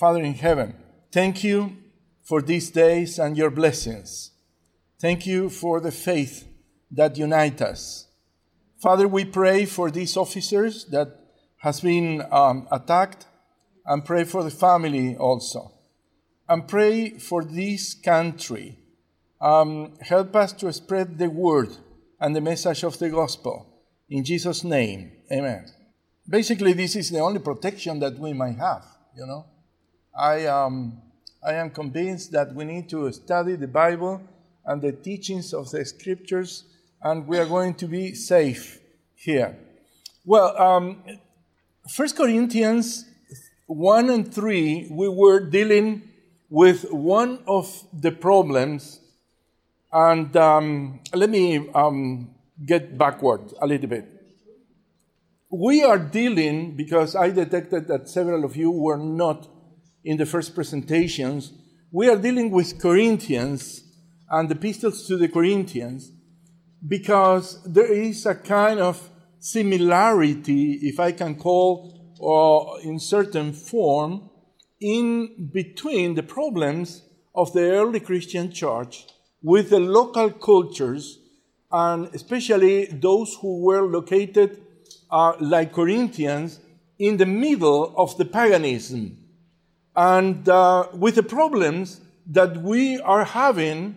Father in heaven, thank you for these days and your blessings. Thank you for the faith that unites us. Father, we pray for these officers that has been um, attacked and pray for the family also. And pray for this country. Um, help us to spread the word and the message of the gospel. In Jesus' name, amen. Basically, this is the only protection that we might have, you know. I, um, I am convinced that we need to study the Bible and the teachings of the scriptures, and we are going to be safe here. Well, um, 1 Corinthians 1 and 3, we were dealing with one of the problems, and um, let me um, get backward a little bit. We are dealing, because I detected that several of you were not in the first presentations, we are dealing with Corinthians and the epistles to the Corinthians because there is a kind of similarity, if I can call, or in certain form, in between the problems of the early Christian church with the local cultures, and especially those who were located, uh, like Corinthians, in the middle of the paganism, and uh, with the problems that we are having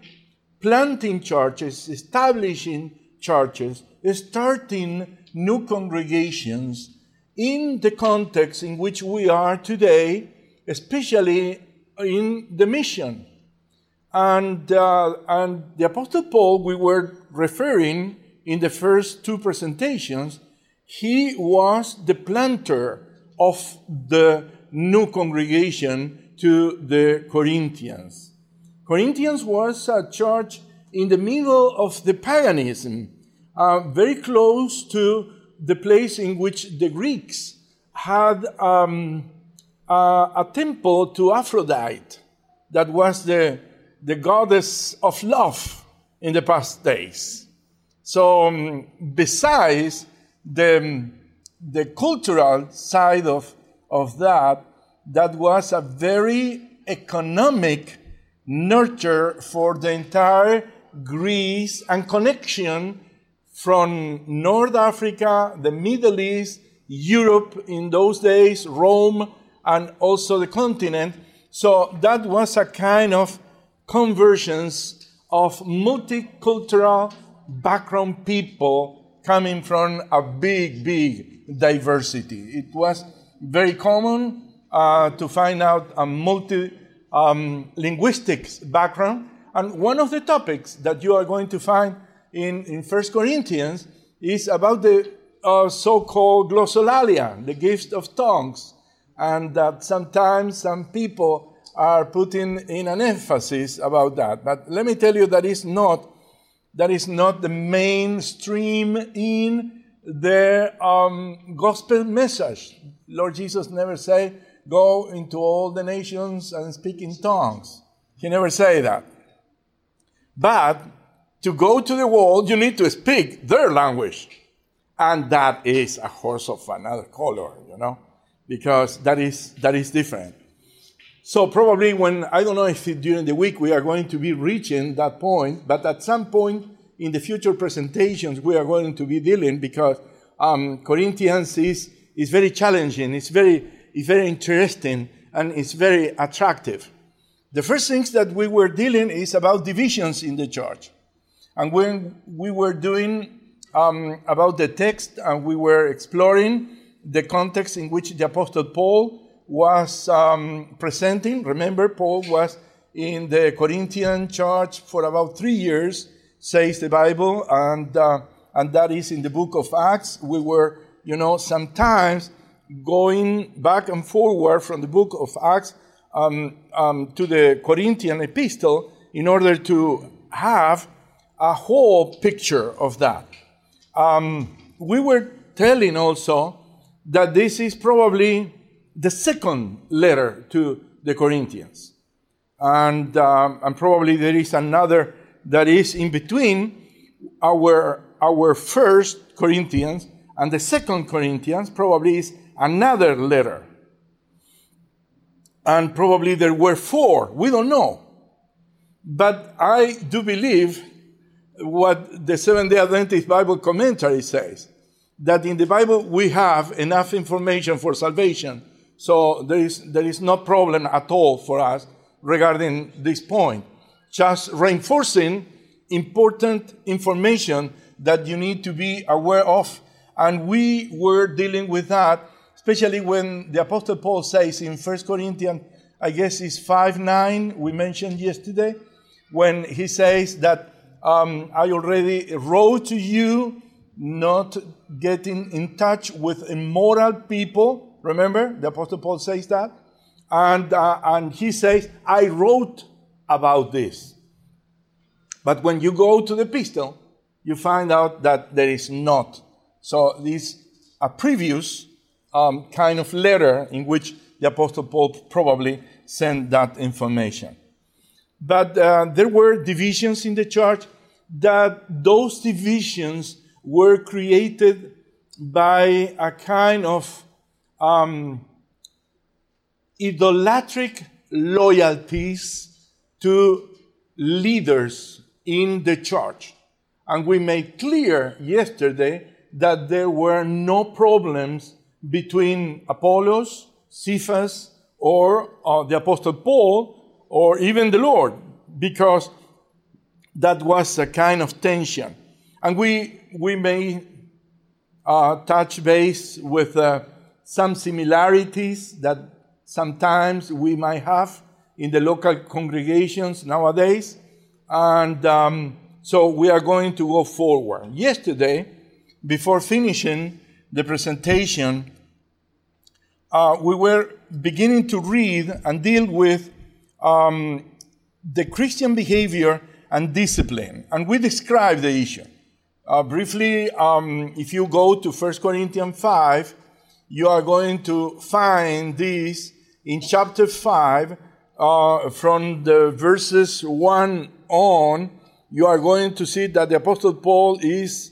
planting churches, establishing churches, starting new congregations in the context in which we are today, especially in the mission. And, uh, and the Apostle Paul, we were referring in the first two presentations, he was the planter of the new congregation to the Corinthians. Corinthians was a church in the middle of the paganism, uh, very close to the place in which the Greeks had um, uh, a temple to Aphrodite that was the, the goddess of love in the past days. So, um, besides the, the cultural side of, of that, that was a very economic nurture for the entire Greece and connection from North Africa, the Middle East, Europe in those days, Rome, and also the continent. So that was a kind of conversions of multicultural background people coming from a big, big diversity. It was very common uh, to find out a multi um, linguistics background. And one of the topics that you are going to find in, in 1 Corinthians is about the uh, so called glossolalia, the gift of tongues, and that sometimes some people are putting in an emphasis about that. But let me tell you that is not that is not the mainstream in the um, gospel message. Lord Jesus never say go into all the nations and speak in tongues. He never say that. But to go to the world, you need to speak their language. And that is a horse of another color, you know, because that is, that is different. So probably when, I don't know if during the week we are going to be reaching that point, but at some point in the future presentations we are going to be dealing because um, Corinthians is, is very challenging. It's very, is very interesting and it's very attractive. The first things that we were dealing is about divisions in the church. And when we were doing um, about the text and we were exploring the context in which the Apostle Paul was um, presenting, remember, Paul was in the Corinthian church for about three years, says the Bible, and, uh, and that is in the book of Acts. We were, you know, sometimes going back and forward from the book of Acts um, um, to the Corinthian epistle in order to have a whole picture of that. Um, we were telling also that this is probably the second letter to the Corinthians. And, um, and probably there is another that is in between our, our first Corinthians and the second Corinthians, probably is another letter. and probably there were four. We don't know. But I do believe what the Seventh day Adventist Bible commentary says that in the Bible we have enough information for salvation. So there is, there is no problem at all for us regarding this point. Just reinforcing important information that you need to be aware of. And we were dealing with that, especially when the Apostle Paul says in 1 Corinthians, I guess it's 5 9, we mentioned yesterday, when he says that um, I already wrote to you not getting in touch with immoral people. Remember, the Apostle Paul says that. And, uh, and he says, I wrote about this. But when you go to the epistle, you find out that there is not. So this a previous um, kind of letter in which the Apostle Paul probably sent that information. But uh, there were divisions in the church that those divisions were created by a kind of um, idolatric loyalties to leaders in the church. And we made clear yesterday that there were no problems between Apollos, Cephas, or uh, the Apostle Paul, or even the Lord, because that was a kind of tension. And we, we may uh, touch base with uh, some similarities that sometimes we might have in the local congregations nowadays. And um, so we are going to go forward. Yesterday, before finishing the presentation, uh, we were beginning to read and deal with um, the Christian behavior and discipline. And we describe the issue. Uh, briefly, um, if you go to 1 Corinthians 5, you are going to find this in chapter 5, uh, from the verses 1 on, you are going to see that the Apostle Paul is,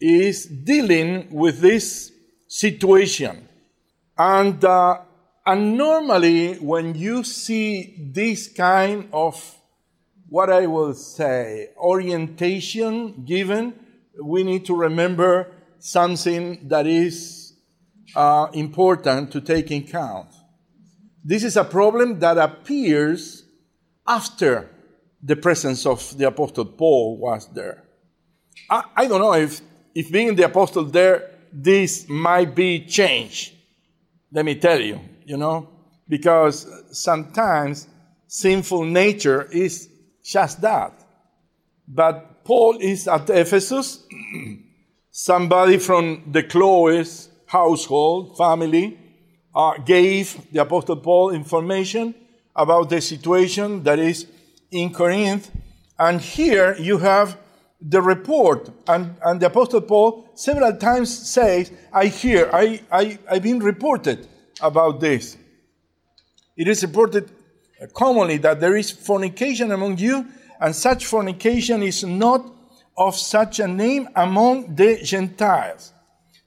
is dealing with this situation. And, uh, and normally, when you see this kind of what I will say, orientation given, we need to remember something that is uh, important to take in count. This is a problem that appears after the presence of the Apostle Paul was there. I, I don't know if, if being the Apostle there, this might be changed. Let me tell you, you know, because sometimes sinful nature is just that. But Paul is at Ephesus, somebody from the Chloe's household, family, uh, gave the Apostle Paul information about the situation that is in Corinth. And here you have the report. And, and the Apostle Paul several times says, I hear, I, I, I've been reported about this. It is reported commonly that there is fornication among you, and such fornication is not of such a name among the Gentiles.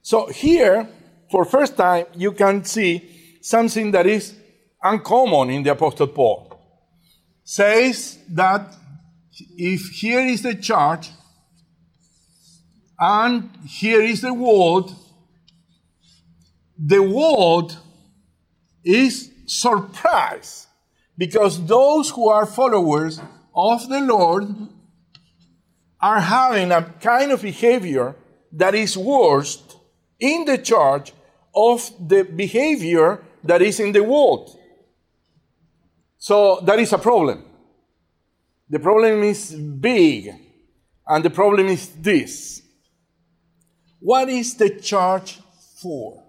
So here, for first time, you can see something that is uncommon in the Apostle Paul. Says that if here is the church and here is the world, the world is surprised because those who are followers of the Lord are having a kind of behavior that is worse in the church of the behavior that is in the world. So that is a problem. The problem is big, and the problem is this. What is the church for?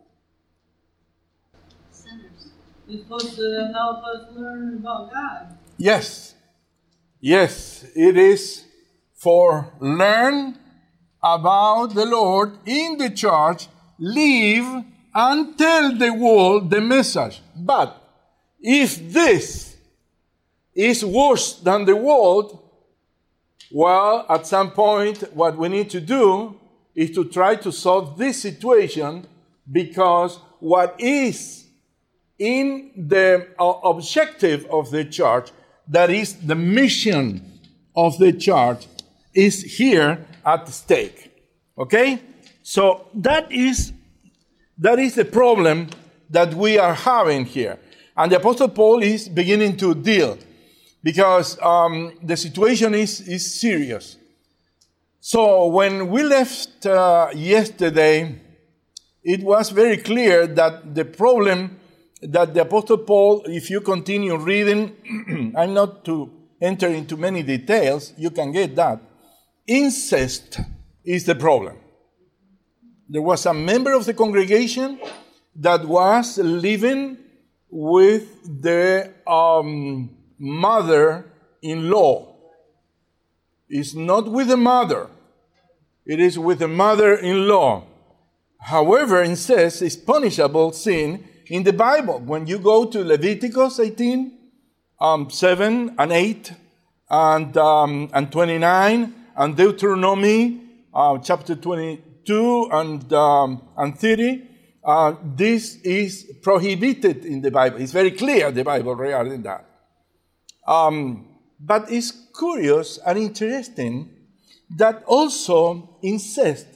Sinners. It's supposed to help us learn about God. Yes. Yes, it is for learn about the Lord in the church, live and tell the world the message. But if this is worse than the world, well, at some point, what we need to do is to try to solve this situation because what is in the uh, objective of the church, that is the mission of the church, is here at stake. Okay? So that is that is the problem that we are having here. And the Apostle Paul is beginning to deal because um, the situation is, is serious. So when we left uh, yesterday, it was very clear that the problem that the Apostle Paul, if you continue reading, I'm not to enter into many details, you can get that. Incest is the problem. There was a member of the congregation that was living with the um, mother in law. It's not with the mother, it is with the mother in law. However, incest is punishable sin in the Bible. When you go to Leviticus 18, um, 7 and 8, and, um, and 29, and Deuteronomy uh, chapter 22 and, um, and 30, uh, this is prohibited in the Bible. It's very clear, the Bible, regarding that. Um, but it's curious and interesting that also incest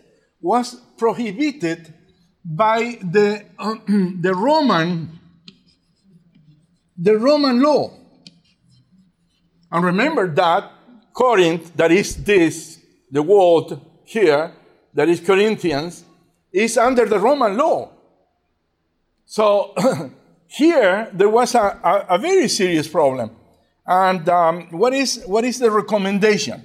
was prohibited by the, uh, the Roman the Roman law. And remember that Corinth, that is this, the world here, that is Corinthians, is under the Roman law. So here there was a, a, a, very serious problem. And um, what, is, what is the recommendation?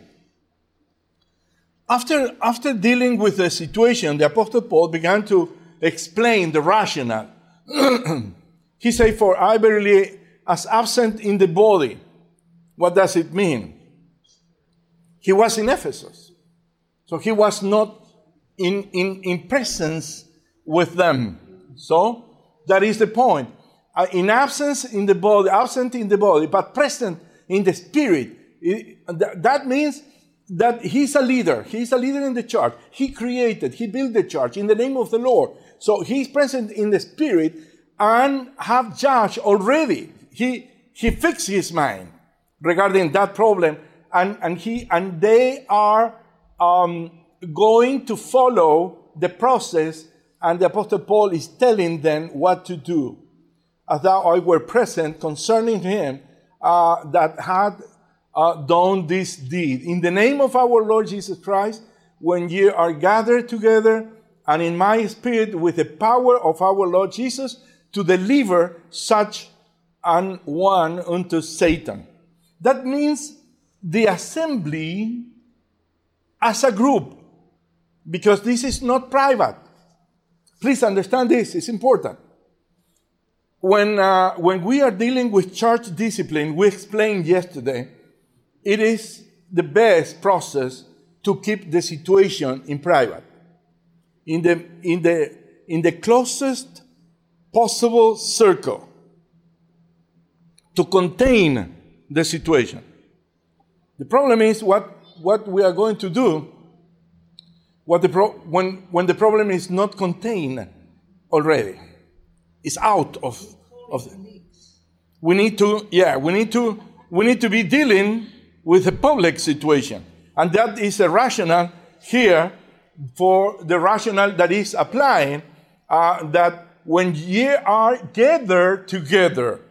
After, after dealing with the situation, the Apostle Paul began to explain the rationale. he said, For I verily, as absent in the body, what does it mean? He was in Ephesus. So he was not in, in, in presence with them. So that is the point. Uh, in absence in the body, absent in the body, but present in the spirit. It, th- that means that he's a leader. He's a leader in the church. He created, he built the church in the name of the Lord. So he's present in the spirit and have judged already. He, he fixed his mind regarding that problem and, and he, and they are, um, going to follow the process and the apostle paul is telling them what to do. As thou I were present concerning him uh, that had uh, done this deed. In the name of our lord jesus christ when ye are gathered together and in my spirit with the power of our Lord Jesus to deliver such an one unto Satan. That means the assembly as a group, because this is not private. Please understand this, it's important. When, uh, when we are dealing with church discipline, we explained yesterday, it is the best process to keep the situation in private in the, in the, in the closest possible circle to contain the situation. The problem is what, what we are going to do what the pro- when, when the problem is not contained already. It's out of, of the, we need to, yeah, we need to, we need to be dealing with a public situation. And that is a rationale here for the rationale that is applying uh, that when ye are gathered together,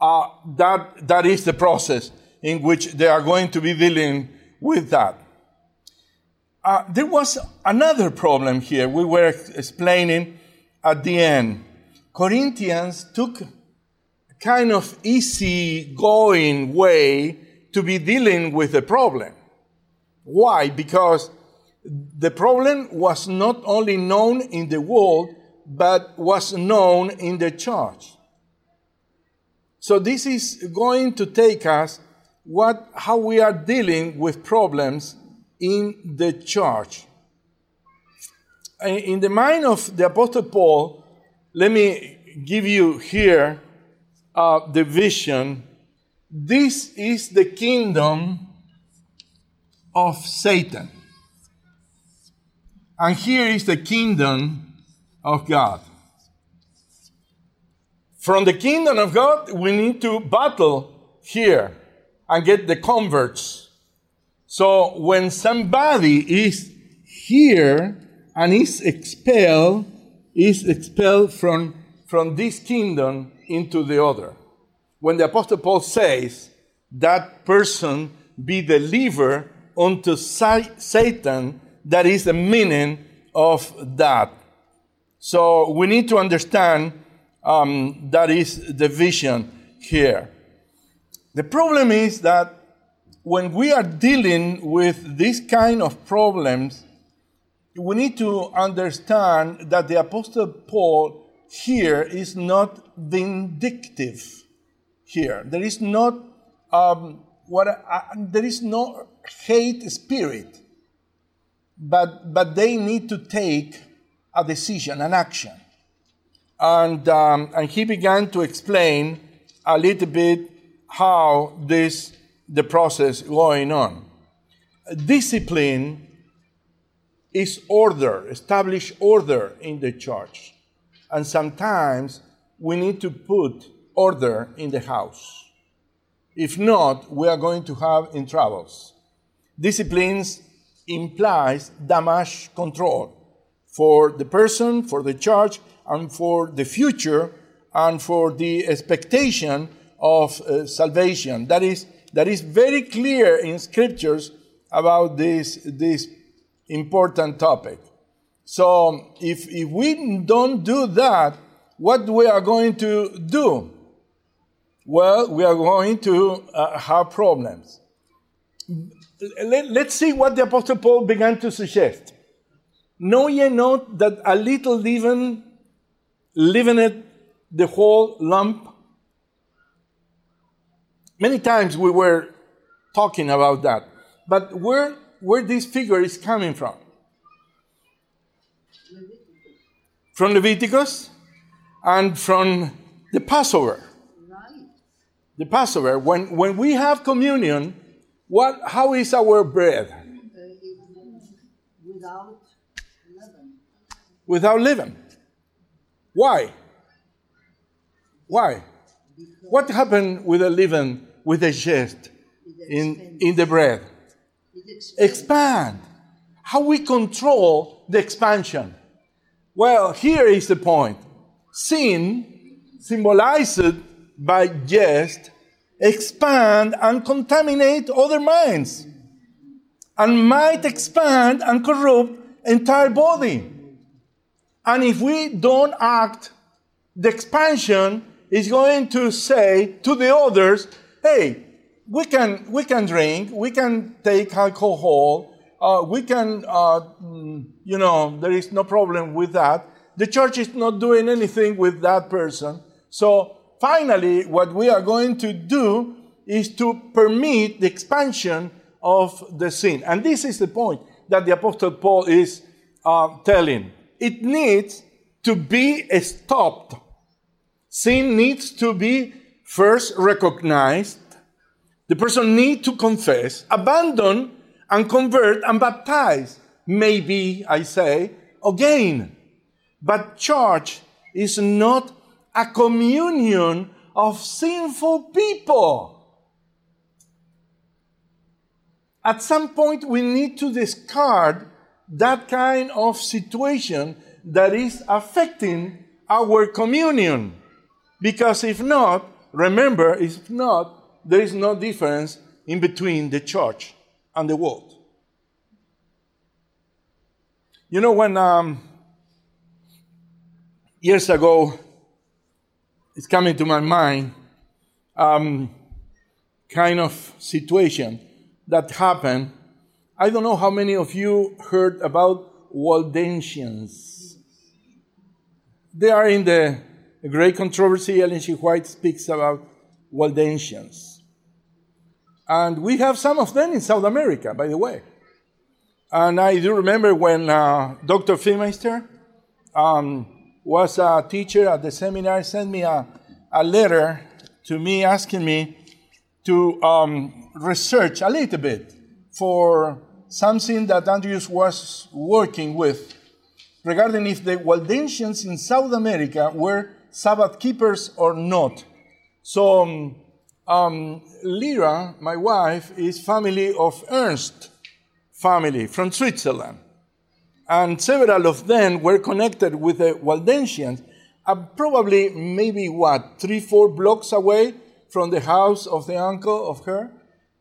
uh, that, that is the process in which they are going to be dealing with that. Uh, there was another problem here we were explaining at the end. Corinthians took a kind of easy going way to be dealing with the problem. Why? Because the problem was not only known in the world, but was known in the church. So this is going to take us what how we are dealing with problems in the church. In the mind of the Apostle Paul, let me give you here uh, the vision. This is the kingdom of Satan. And here is the kingdom of God. From the kingdom of God, we need to battle here and get the converts. So when somebody is here and is expelled, is expelled from, from this kingdom into the other. When the Apostle Paul says that person be delivered unto Satan, that is the meaning of that. So we need to understand um, that is the vision here. The problem is that when we are dealing with this kind of problems, we need to understand that the Apostle Paul here is not vindictive. Here, there is not um, what uh, there is no hate spirit, but but they need to take a decision, an action, and um, and he began to explain a little bit how this the process going on. Discipline is order, establish order in the church. And sometimes we need to put order in the house. If not, we are going to have in troubles. Disciplines implies damage control for the person, for the church, and for the future, and for the expectation of uh, salvation. That is, that is very clear in scriptures about this, this important topic. So if, if we don't do that, what we are going to do? Well, we are going to uh, have problems. Let, let's see what the Apostle Paul began to suggest. Know ye not that a little leaven leaveneth the whole lump? Many times we were talking about that. But where where this figure is coming from. From Leviticus and from the Passover. The Passover. When, when we have communion, what, how is our bread? Without leaven. Without leaven. Why? Why? What happened with the leaven, with the yeast in, in the bread? expand. How we control the expansion? Well, here is the point. Sin, symbolized by jest, expand and contaminate other minds and might expand and corrupt entire body. And if we don't act, the expansion is going to say to the others, hey, we can we can drink, we can take alcohol, uh, we can uh, mm, you know there is no problem with that. The church is not doing anything with that person. So finally, what we are going to do is to permit the expansion of the sin, and this is the point that the apostle Paul is uh, telling. It needs to be stopped. Sin needs to be first recognized the person need to confess, abandon, and convert and baptize. Maybe, I say, again. But church is not a communion of sinful people. At some point, we need to discard that kind of situation that is affecting our communion. Because if not, remember, if not, there is no difference in between the church and the world. You know, when um, years ago, it's coming to my mind, um, kind of situation that happened. I don't know how many of you heard about Waldensians. They are in the great controversy. Ellen G. White speaks about Waldensians. And we have some of them in South America, by the way. And I do remember when uh, Dr. Vyhmeister um, was a teacher at the seminar, sent me a, a letter to me asking me to um, research a little bit for something that Andrews was working with regarding if the Waldensians in South America were Sabbath keepers or not. So, um, um, my wife, is family of Ernst family from Switzerland. And several of them were connected with the Waldensians, uh, probably maybe what, three, four blocks away from the house of the uncle of her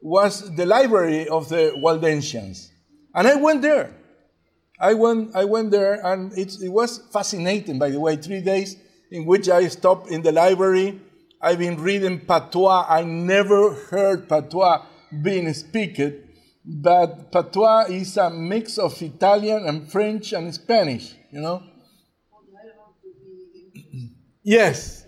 was the library of the Waldensians. And I went there. I went, I went there, and it, it was fascinating, by the way, three days in which I stopped in the library. I've been reading patois. I never heard patois being spoken, but patois is a mix of Italian and French and Spanish, you know? Yes,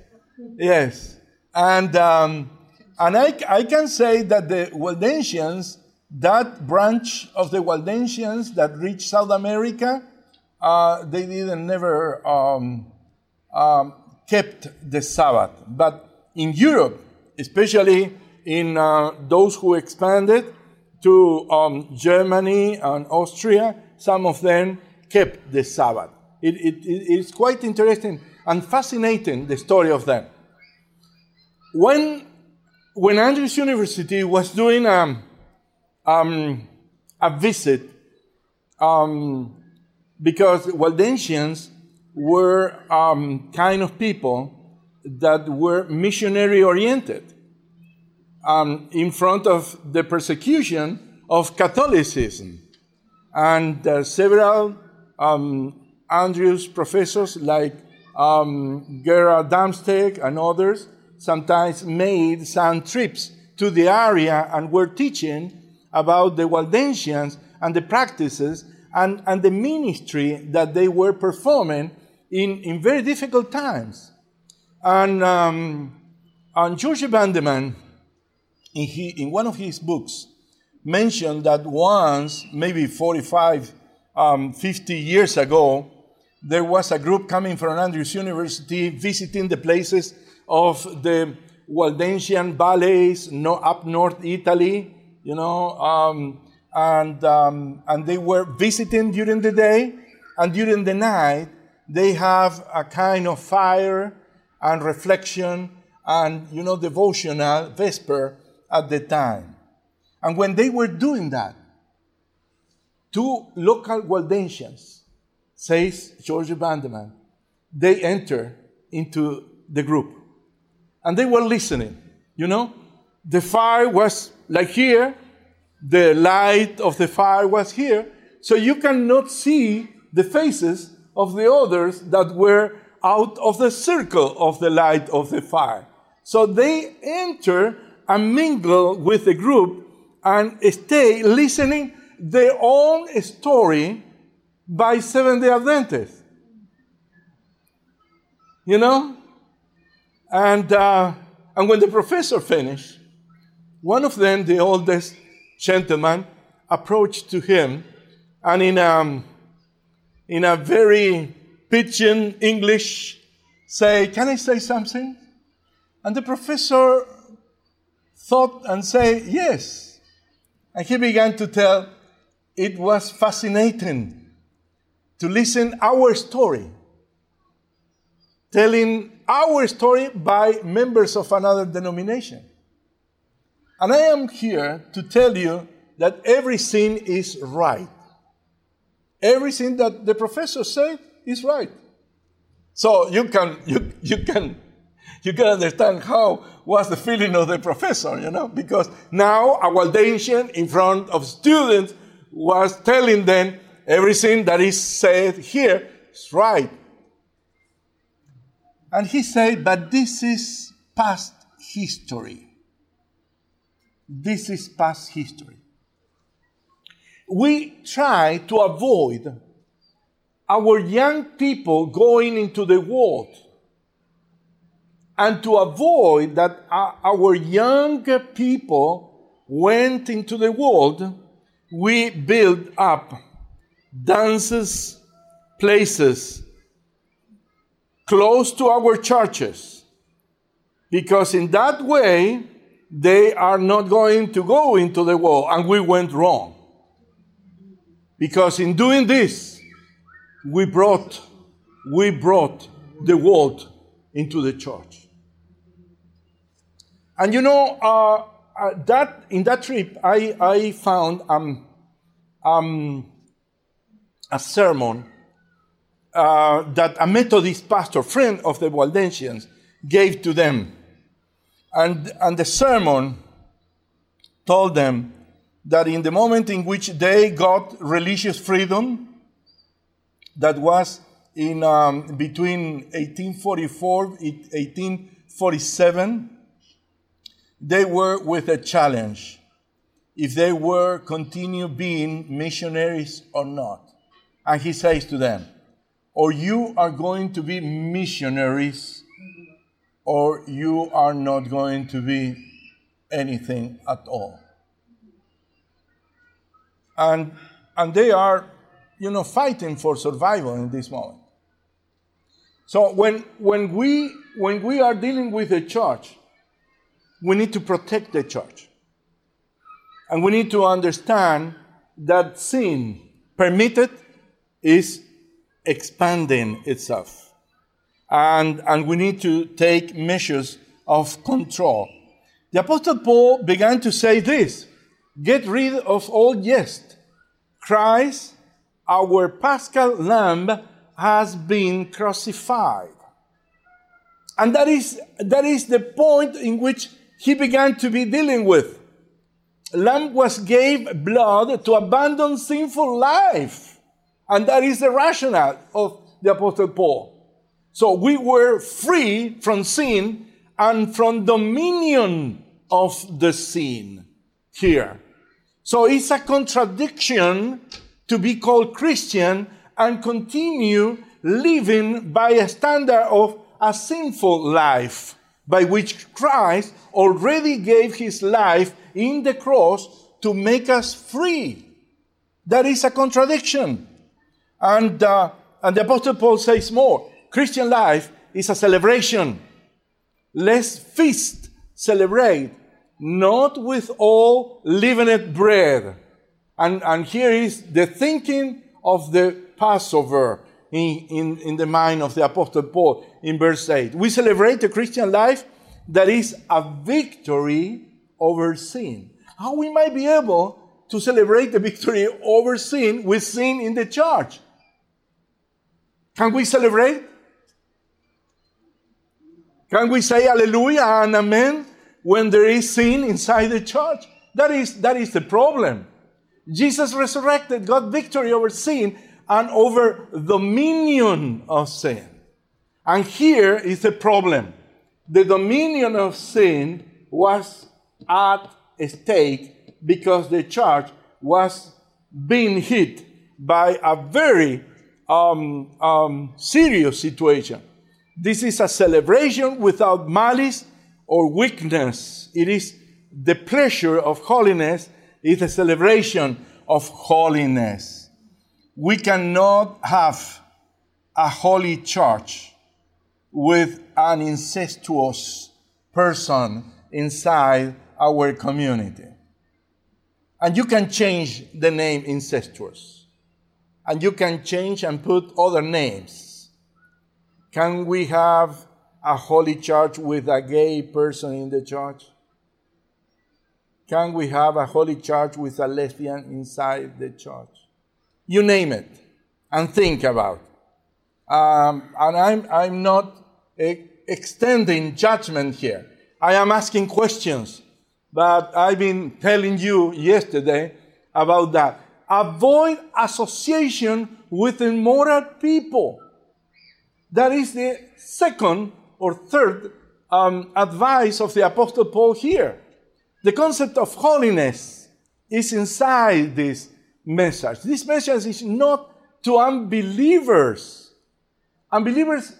yes. And, um, and I, I can say that the Waldensians that branch of the Waldensians that reached South America, uh, they didn't never um, um, kept the Sabbath. But in Europe, especially in uh, those who expanded to um, Germany and Austria, some of them kept the Sabbath. It, it, it's quite interesting and fascinating, the story of them. When, when Andrews University was doing um, um, a visit um, because Waldensians were um, kind of people that were missionary oriented um, in front of the persecution of Catholicism. And uh, several um, Andrews professors like um, Gerard Damsteegt and others sometimes made some trips to the area and were teaching about the Waldensians and the practices and, and the ministry that they were performing in, in very difficult times. And, um, and George Vandeman, in, he, in one of his books, mentioned that once, maybe 45, um, 50 years ago, there was a group coming from Andrews University visiting the places of the Waldensian valleys no, up north Italy you know, um, and, um, and they were visiting during the day, and during the night, they have a kind of fire and reflection and, you know, devotional vesper at the time. And when they were doing that, two local Waldensians, says George Vandeman, they enter into the group. And they were listening, you know? The fire was like here, the light of the fire was here, so you cannot see the faces of the others that were out of the circle of the light of the fire. So they enter and mingle with the group and stay listening their own story by Seventh day Adventists. You know? And, uh, and when the professor finished, one of them, the oldest gentleman, approached to him and in um, in a very pidgin English say, Can I say something? And the professor thought and say, Yes. And he began to tell, it was fascinating to listen our story, telling our story by members of another denomination. And I am here to tell you that everything is right. Everything that the professor said is right. So you can you, you can you can understand how was the feeling of the professor, you know, because now a Waldensian in front of students was telling them everything that is said here is right. And he said, but this is past history. This is past history. We try to avoid our young people going into the world and to avoid that our young people went into the world, we build up dances, places close to our churches. Because in that way, they are not going to go into the world, and we went wrong. Because in doing this, we brought, we brought the world into the church. And you know, uh, uh, that in that trip, I, I found um, um, a sermon uh, that a Methodist pastor, friend of the Waldensians, gave to them. And, and the sermon told them that in the moment in which they got religious freedom, that was in um, between 1844 and 1847, they were with a challenge if they were continue being missionaries or not. And he says to them, or you are going to be missionaries, or you are not going to be anything at all. And, and they are, you know, fighting for survival in this moment. So when, when, we, when we are dealing with the church, we need to protect the church. And we need to understand that sin permitted is expanding itself. And, and we need to take measures of control. The Apostle Paul began to say this Get rid of all jest. Christ, our paschal lamb, has been crucified. And that is, that is the point in which he began to be dealing with. Lamb was gave blood to abandon sinful life. And that is the rationale of the Apostle Paul. So we were free from sin and from dominion of the sin here. So it's a contradiction to be called Christian and continue living by a standard of a sinful life by which Christ already gave his life in the cross to make us free. That is a contradiction. And, uh, and the Apostle Paul says more Christian life is a celebration. Let's feast, celebrate, not with all leavened bread. And, and here is the thinking of the Passover in, in, in the mind of the Apostle Paul in verse 8. We celebrate the Christian life that is a victory over sin. How we might be able to celebrate the victory over sin with sin in the church? Can we celebrate? Can we say hallelujah and amen when there is sin inside the church? That is, that is the problem. Jesus resurrected, got victory over sin and over the dominion of sin. And here is the problem. The dominion of sin was at stake because the church was being hit by a very um, um, serious situation. This is a celebration without malice or weakness. It is the pleasure of holiness, is a celebration of holiness. We cannot have a holy church with an incestuous person inside our community. And you can change the name incestuous. And you can change and put other names. Can we have a holy church with a gay person in the church? Can we have a holy church with a lesbian inside the church? You name it and think about. Um, and I'm, I'm not extending judgment here. I am asking questions, but I've been telling you yesterday about that. Avoid association with immoral people. That is the second or third um, advice of the Apostle Paul here. The concept of holiness is inside this message. This message is not to unbelievers. Unbelievers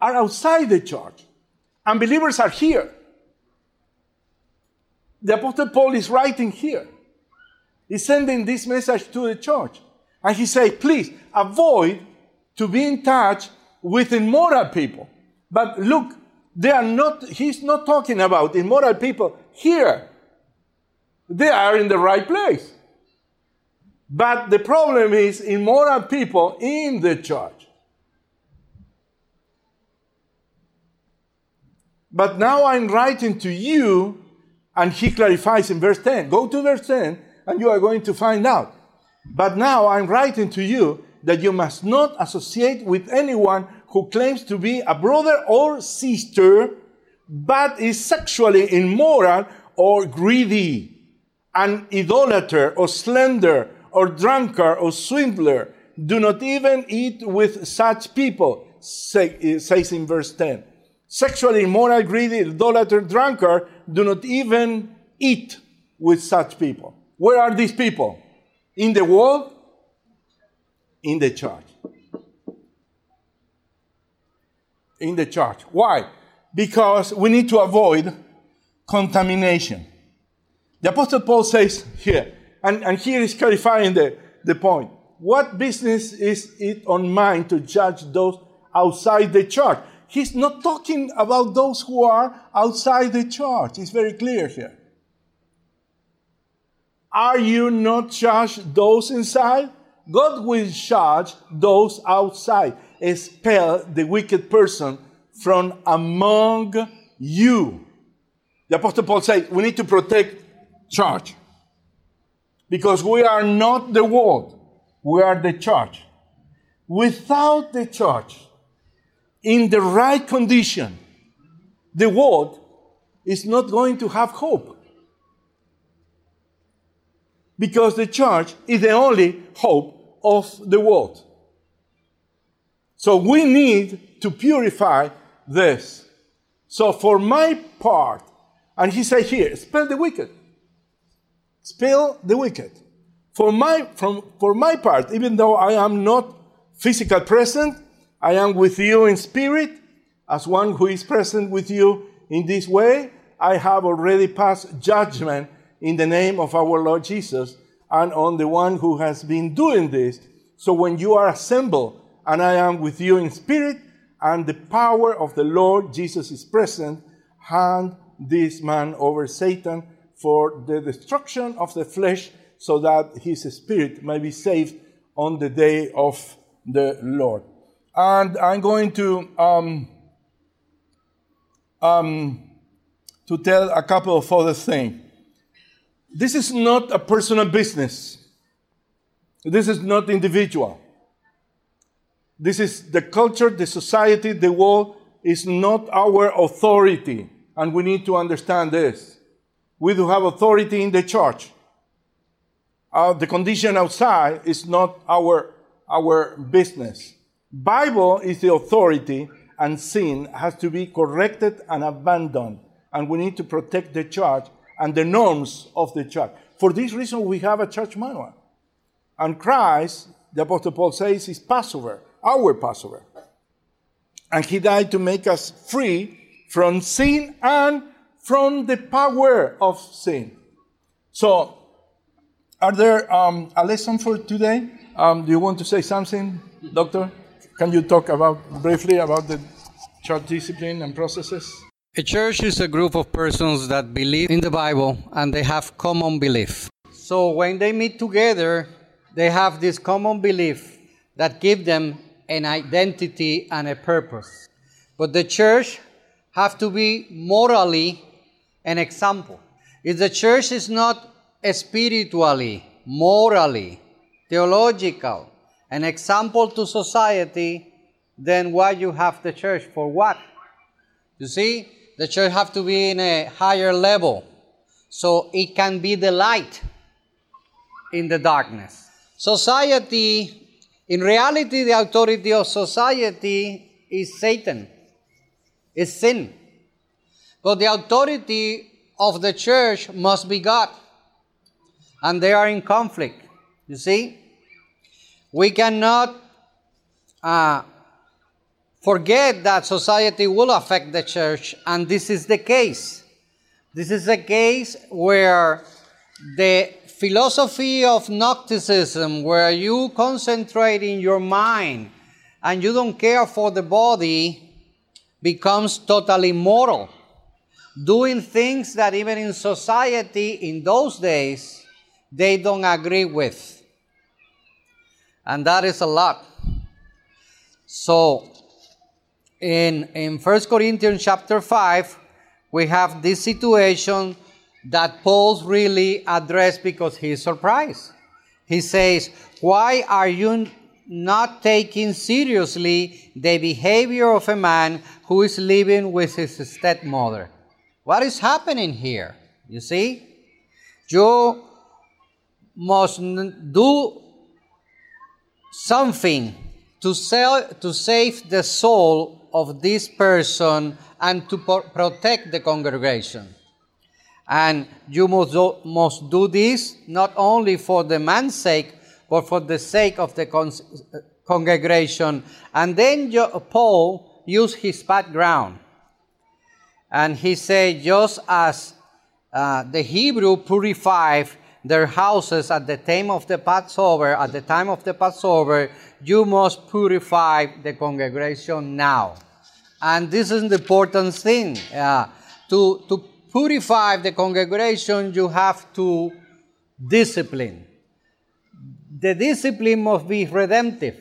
are outside the church. Unbelievers are here. The Apostle Paul is writing here. He's sending this message to the church. And he says, please avoid to be in touch with immoral people. But look, they are not, he's not talking about immoral people here. They are in the right place. But the problem is immoral people in the church. But now I'm writing to you, and he clarifies in verse 10. Go to verse 10, and you are going to find out. But now I'm writing to you that you must not associate with anyone who claims to be a brother or sister, but is sexually immoral or greedy, an idolater or slender or drunkard or swindler. Do not even eat with such people, say, eh, says in verse 10. Sexually immoral, greedy, idolater, drunkard, do not even eat with such people. Where are these people? In the world? In the church. In the church. Why? Because we need to avoid contamination. The Apostle Paul says here, and, and here is clarifying the, the point. What business is it on mine to judge those outside the church? He's not talking about those who are outside the church. It's very clear here. Are you not judge those inside? God will judge those outside. Expel the wicked person from among you. The Apostle Paul says we need to protect church. Because we are not the world, we are the church. Without the church, in the right condition, the world is not going to have hope. Because the church is the only hope of the world. So we need to purify this. So for my part, and he said here, spell the wicked. Spell the wicked. For my, from, for my part, even though I am not physical present, I am with you in spirit, as one who is present with you in this way. I have already passed judgment in the name of our Lord Jesus and on the one who has been doing this. So when you are assembled, and I am with you in spirit, and the power of the Lord Jesus is present, hand this man over Satan for the destruction of the flesh, so that his spirit may be saved on the day of the Lord. And I'm going to um, um, to tell a couple of other things. This is not a personal business. This is not individual. This is the culture, the society, the world is not our authority. And we need to understand this. We do have authority in the church. Uh, the condition outside is not our, our business. Bible is the authority and sin has to be corrected and abandoned. And we need to protect the church and the norms of the church. For this reason, we have a church manual. And Christ, the Apostle Paul says, is Passover, our Passover. And he died to make us free from sin and from the power of sin. So, are there um, a lesson for today? Um, do you want to say something, Doctor? Can you talk about briefly about the church discipline and processes? A church is a group of persons that believe in the Bible and they have common belief. So when they meet together, they have this common belief that give them an identity and a purpose. But the church have to be morally an example. If the church is not spiritually, morally, theological, an example to society, then why you have the church? For what? You see, the church have to be in a higher level so it can be the light in the darkness. Society, in reality, the authority of society is Satan, is sin. But the authority of the church must be God. And they are in conflict. You see? We cannot uh, forget that society will affect the church, and this is the case. This is a case where the philosophy of Gnosticism, where you concentrate in your mind and you don't care for the body, becomes totally moral. Doing things that even in society in those days they don't agree with and that is a lot. So, in, in 1 Corinthians chapter 5, we have this situation that Paul's really addressed because he's surprised. He says, Why are you not taking seriously the behavior of a man who is living with his stepmother? What is happening here? You see? You must do something to, sell, to save the soul of this person and to pro- protect the congregation. And you must do, must do this not only for the man's sake, but for the sake of the con- congregation. And then Paul used his background. And he said, just as uh, the Hebrew purified their houses at the time of the Passover, at the time of the Passover, you must purify the congregation now. And this is the important thing. Uh, to, to purify the congregation, you have to discipline. The discipline must be redemptive.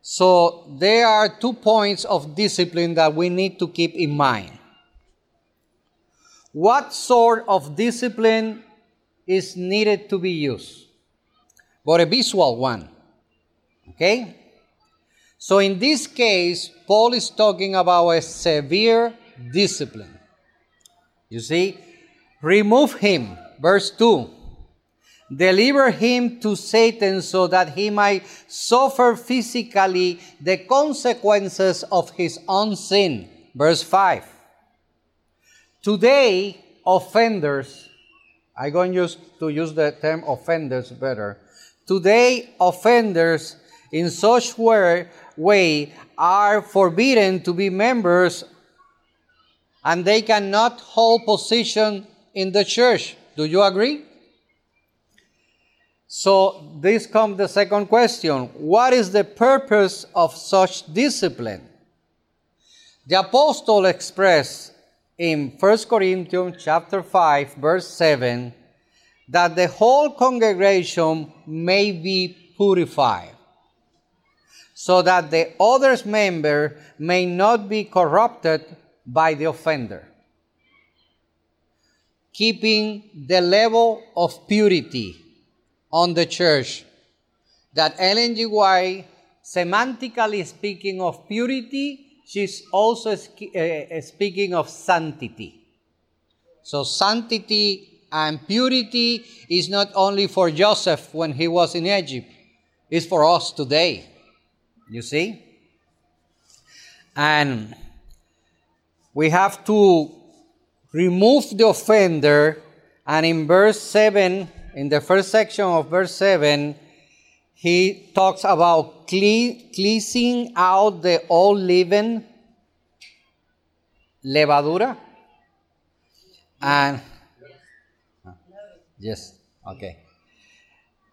So there are two points of discipline that we need to keep in mind. What sort of discipline is needed to be used? But a visual one. Okay? So in this case, Paul is talking about a severe discipline. You see? Remove him. Verse 2. Deliver him to Satan so that he might suffer physically the consequences of his own sin. Verse 5. Today, offenders, I'm going use, to use the term offenders better. Today, offenders in such way are forbidden to be members and they cannot hold position in the church. Do you agree? So this comes the second question. What is the purpose of such discipline? The apostle expressed in 1 Corinthians chapter 5 verse 7 that the whole congregation may be purified so that the other member may not be corrupted by the offender keeping the level of purity on the church that Ellen G. White, semantically speaking of purity, she's also uh, speaking of sanctity. So, sanctity and purity is not only for Joseph when he was in Egypt, it's for us today. You see? And we have to remove the offender, and in verse 7, in the first section of verse 7, he talks about cle- cleansing out the old leaven, levadura, and yes, okay.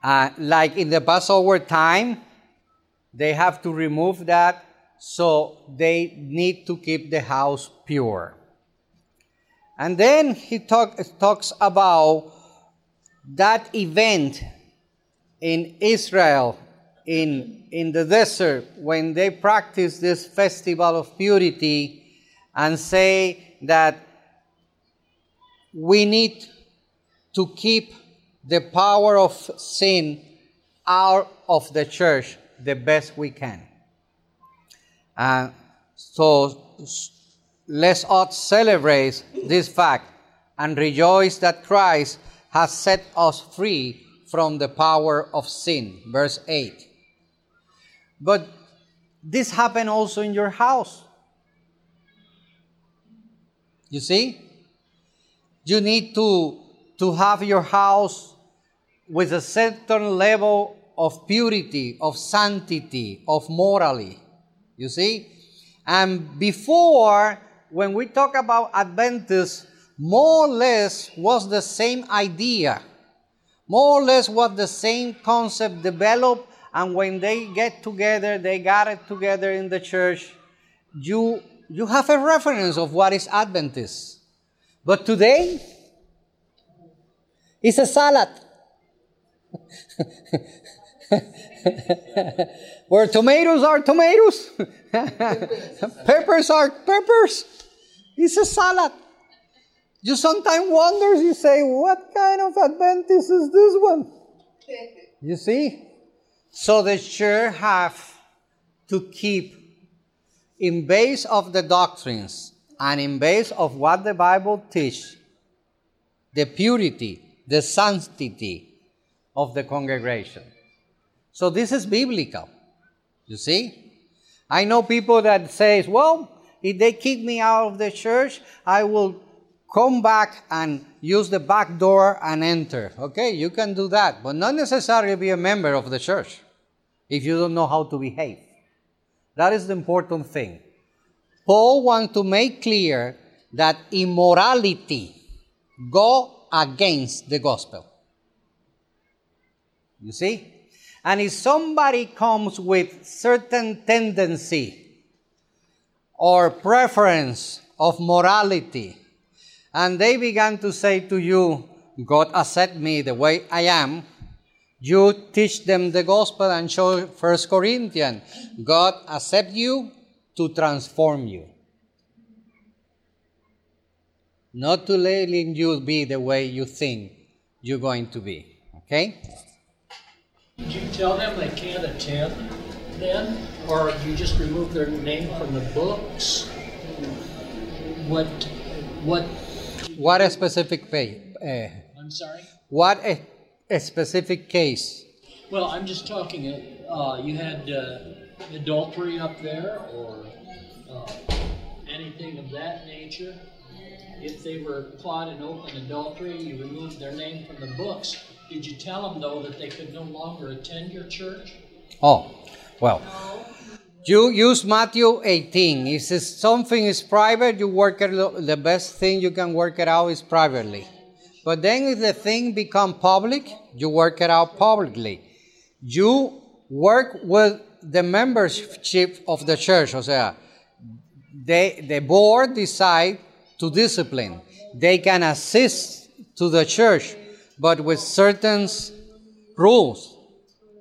Uh, like in the Passover time, they have to remove that, so they need to keep the house pure. And then he talk, talks about that event in Israel, in, in the desert, when they practice this festival of purity and say that we need to keep the power of sin out of the church the best we can. And so let us celebrate this fact and rejoice that Christ has set us free from the power of sin. Verse 8. But this happened also in your house. You see? You need to, to have your house with a certain level of purity, of sanctity, of morality. You see? And before, when we talk about Adventists, more or less was the same idea. More or less was the same concept developed, and when they get together, they got it together in the church. You, you have a reference of what is Adventist. But today, it's a salad. Where tomatoes are tomatoes, peppers are peppers. It's a salad. You sometimes wonder, you say, what kind of Adventist is this one? You see? So the church have to keep in base of the doctrines and in base of what the Bible teach, the purity, the sanctity of the congregation. So this is biblical. You see? I know people that says, well, if they kick me out of the church, I will come back and use the back door and enter. Okay, you can do that, but not necessarily be a member of the church if you don't know how to behave. That is the important thing. Paul wants to make clear that immorality go against the gospel. You see? And if somebody comes with certain tendency or preference of morality, and they began to say to you, God accept me the way I am, you teach them the gospel and show First Corinthians, God accept you to transform you. Not to letting you be the way you think you're going to be. Okay? Did you tell them they can't attend then? Or you just remove their name from the books? What, what, What a specific pay, uh, I'm sorry? what a, a specific case. Well, I'm just talking, uh, you had uh, adultery up there or uh, anything of that nature? If they were caught in open adultery, you removed their name from the books. Did you tell them, though, that they could no longer attend your church? Oh, well. You use Matthew 18. If says something is private, you work it, the best thing you can work it out is privately. But then if the thing become public, you work it out publicly. You work with the membership of the church. O sea, they, the board decide to discipline. They can assist to the church, but with certain rules.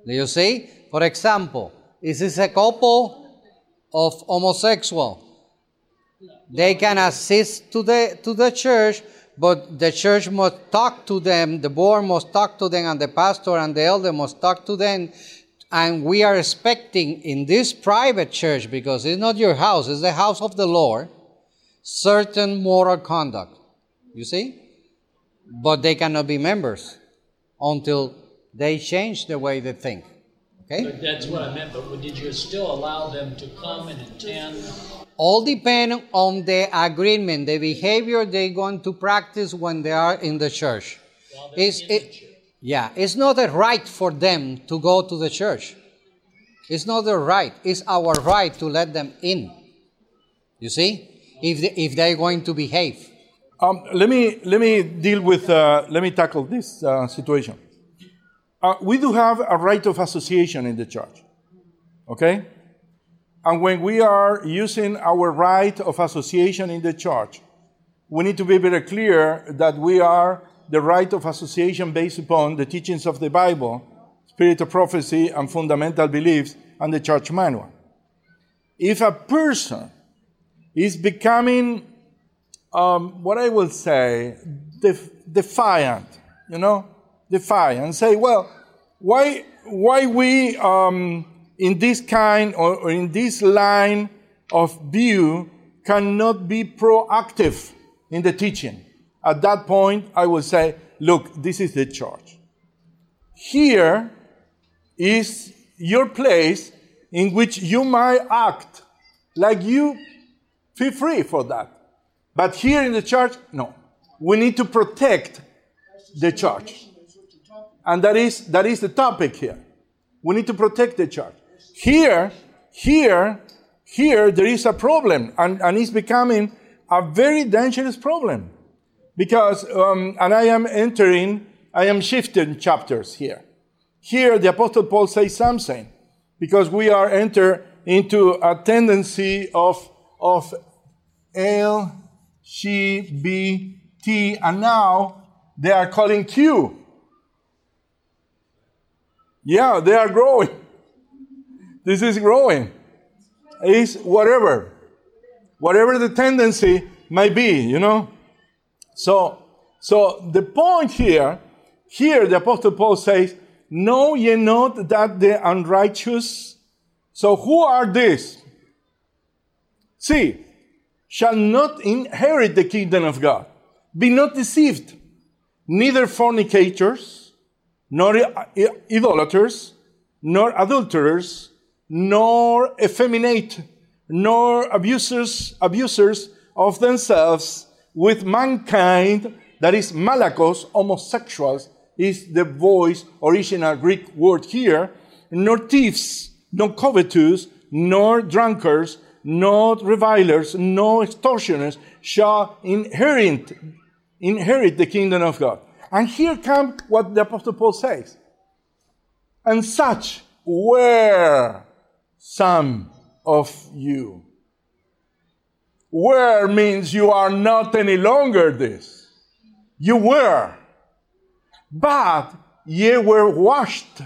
Do you see? For example, is this a couple of homosexual? They can assist to the to the church, but the church must talk to them, the board must talk to them, and the pastor and the elder must talk to them. And we are expecting in this private church, because it's not your house, it's the house of the Lord, certain moral conduct. You see? But they cannot be members until they change the way they think. Okay? But that's what I meant, but did you still allow them to come and attend? All depend on the agreement, the behavior they're going to practice when they are in the church. It's, in the it, church? yeah, it's not a right for them to go to the church. It's not a right. It's our right to let them in. You see, if they, if they're going to behave. Um, let me let me deal with uh, let me tackle this uh, situation. Uh, we do have a right of association in the church, okay? And when we are using our right of association in the church, we need to be very clear that we are the right of association based upon the teachings of the Bible, spirit of prophecy, and fundamental beliefs, and the church manual. If a person is becoming um, what I will say, def- defiant, you know, defiant, say, well, why, why we um, in this kind or, or in this line of view cannot be proactive in the teaching? At that point, I will say, look, this is the church. Here is your place in which you might act like you feel free for that. But here in the church, no. We need to protect the church. And that is, that is the topic here. We need to protect the church. Here, here, here, there is a problem, and, and it's becoming a very dangerous problem. Because, um, and I am entering, I am shifting chapters here. Here, the Apostle Paul says something, because we are enter into a tendency of, of LGBT, and now they are calling Q. Yeah, they are growing. This is growing. It's whatever. Whatever the tendency, might be, you know. So, so the point here, here the Apostle Paul says, Know ye not that the unrighteous, so who are these? See, shall not inherit the kingdom of God. Be not deceived, neither fornicators, nor idolaters, nor adulterers, nor effeminate, nor abusers, abusers of themselves with mankind, that is malakos, homosexuals, is the voice, original Greek word here, nor thieves, nor covetous, nor drunkards, nor revilers, no extortioners shall inherit, inherit the kingdom of God. And here comes what the Apostle Paul says. And such were some of you. Were means you are not any longer this. You were. But ye were washed.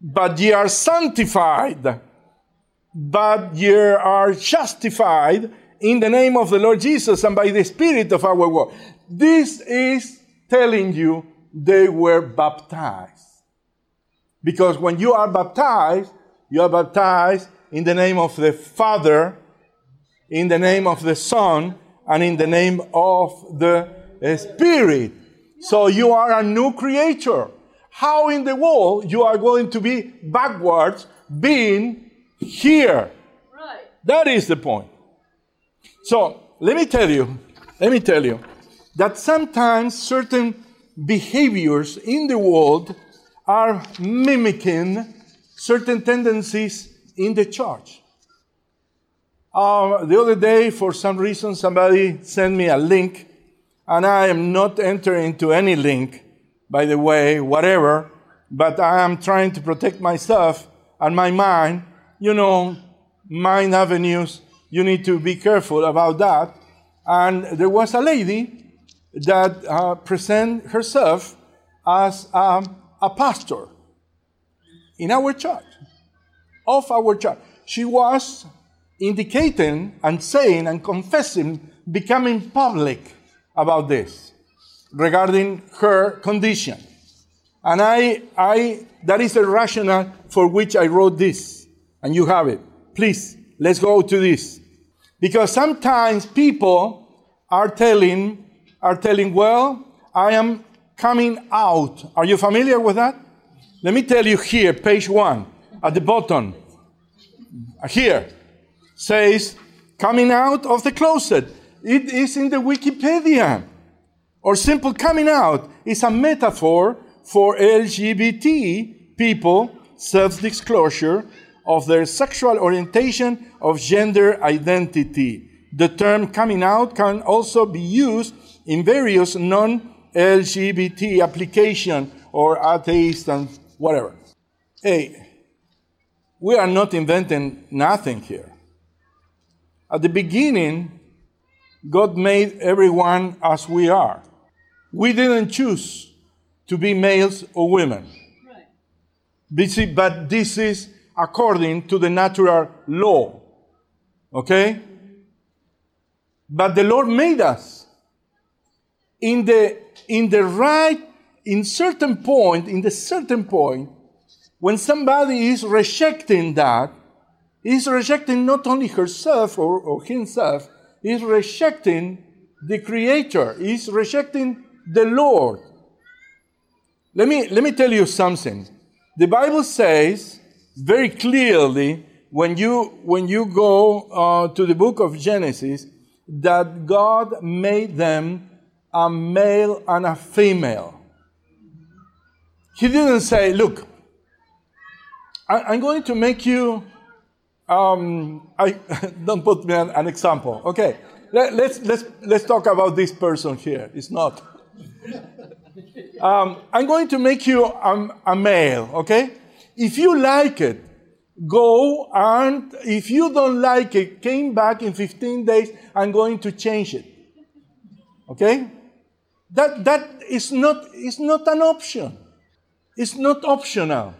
But ye are sanctified. But ye are justified in the name of the Lord Jesus and by the Spirit of our God. This is telling you they were baptized. Because when you are baptized, you are baptized in the name of the Father, in the name of the Son, and in the name of the uh, Spirit. So you are a new creature. How in the world you are going to be backwards being here? Right. That is the point. So let me tell you, let me tell you that sometimes certain behaviors in the world are mimicking certain tendencies in the church. Uh, the other day, for some reason, somebody sent me a link, and I am not entering into any link, by the way, whatever, but I am trying to protect myself and my mind. You know, mind avenues, you need to be careful about that. And there was a lady that uh, present herself as um, a pastor in our church, of our church. She was indicating and saying and confessing, becoming public about this regarding her condition. And I, I, that is the rationale for which I wrote this. And you have it. Please, let's go to this. Because sometimes people are telling, are telling, well, I am coming out. Are you familiar with that? Let me tell you here, page one, at the bottom. Here says, coming out of the closet. It is in the Wikipedia. Or simple coming out is a metaphor for LGBT people self disclosure of their sexual orientation of gender identity. The term coming out can also be used in various non LGBT application or atheist and whatever. Hey, we are not inventing nothing here. At the beginning, God made everyone as we are. We didn't choose to be males or women. Right. But this is according to the natural law. Okay? But the Lord made us in the in the right in certain point in the certain point when somebody is rejecting that is rejecting not only herself or, or himself is rejecting the creator is rejecting the lord let me let me tell you something the bible says very clearly when you when you go uh, to the book of genesis that god made them a male and a female he didn't say look I, i'm going to make you um, I don't put me an, an example. Okay, Let, let's let's let's talk about this person here. It's not. Um, I'm going to make you a, a male. Okay, if you like it, go and if you don't like it, came back in 15 days. I'm going to change it. Okay, that that is not is not an option. It's not optional.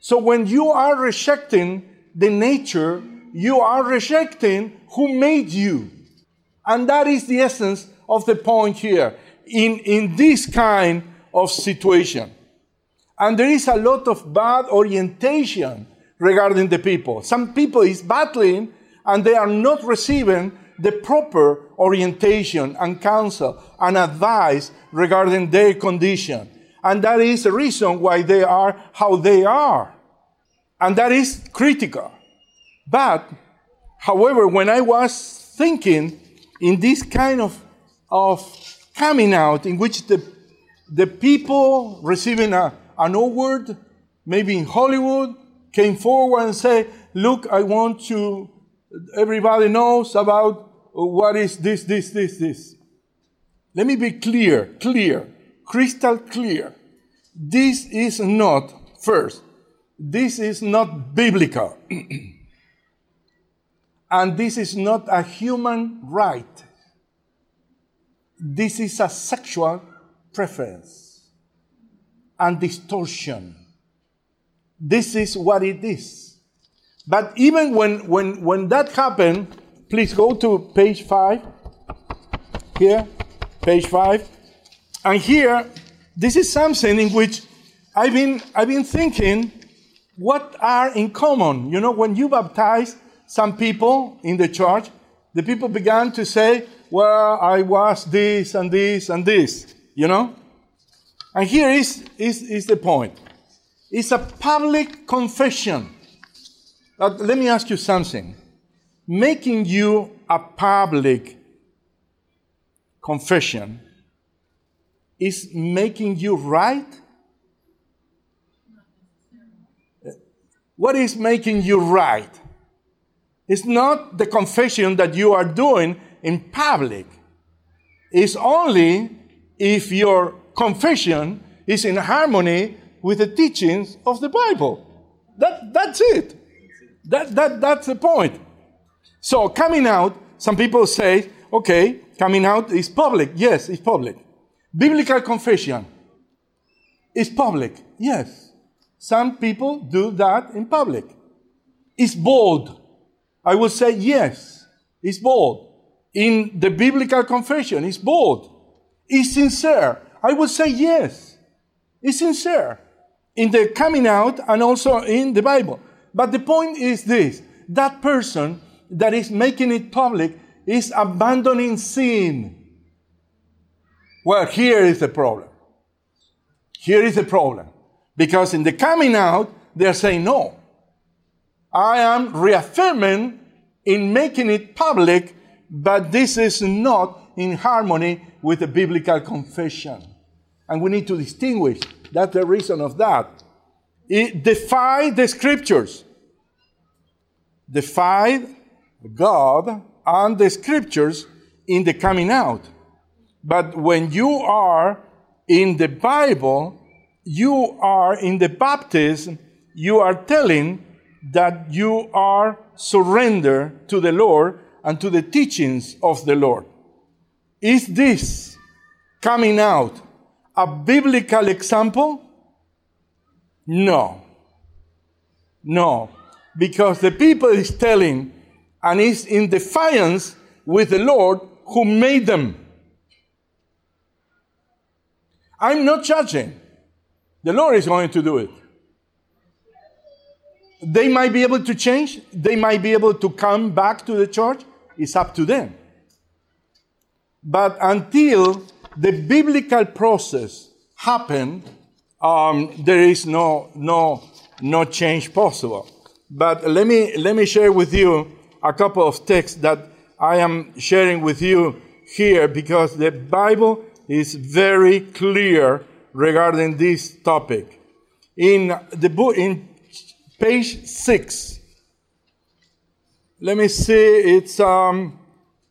So when you are rejecting the nature, you are rejecting who made you. And that is the essence of the point here in, in this kind of situation. And there is a lot of bad orientation regarding the people. Some people is battling and they are not receiving the proper orientation and counsel and advice regarding their condition. And that is the reason why they are how they are. And that is critical. But, however, when I was thinking in this kind of, of coming out in which the, the people receiving a, an award, maybe in Hollywood, came forward and say, look, I want to, everybody knows about what is this, this, this, this. Let me be clear, clear, crystal clear. This is not, first, this is not biblical. and this is not a human right. This is a sexual preference and distortion. This is what it is. But even when, when, when that happened, please go to page five. Here, page five. And here, this is something in which I've been, I've been thinking what are in common. You know, when you baptize some people in the church, the people began to say, well, I was this and this and this, you know? And here is, is, is the point. It's a public confession. But let me ask you something. Making you a public confession is making you right? What is making you right? It's not the confession that you are doing in public. It's only if your confession is in harmony with the teachings of the Bible. That, that's it. That, that, that's the point. So, coming out, some people say, okay, coming out is public. Yes, it's public. Biblical confession is public. Yes. Some people do that in public. It's bold. I will say yes, it's bold. In the biblical confession, it's bold. It's sincere. I would say yes, it's sincere. In the coming out and also in the Bible. But the point is this that person that is making it public is abandoning sin. Well, here is the problem. Here is the problem. Because in the coming out, they're saying no. I am reaffirming in making it public, but this is not in harmony with the biblical confession. And we need to distinguish. That's the reason of that. It defied the scriptures, defied God and the scriptures in the coming out. But when you are in the Bible, you are in the baptism, you are telling that you are surrendered to the Lord and to the teachings of the Lord. Is this coming out a biblical example? No. No. Because the people is telling and is in defiance with the Lord who made them. I'm not judging. The Lord is going to do it. They might be able to change, they might be able to come back to the church. It's up to them. But until the biblical process happened, um, there is no, no, no change possible. But let me, let me share with you a couple of texts that I am sharing with you here because the Bible is very clear regarding this topic. In the book, in page six, let me see, it's, um,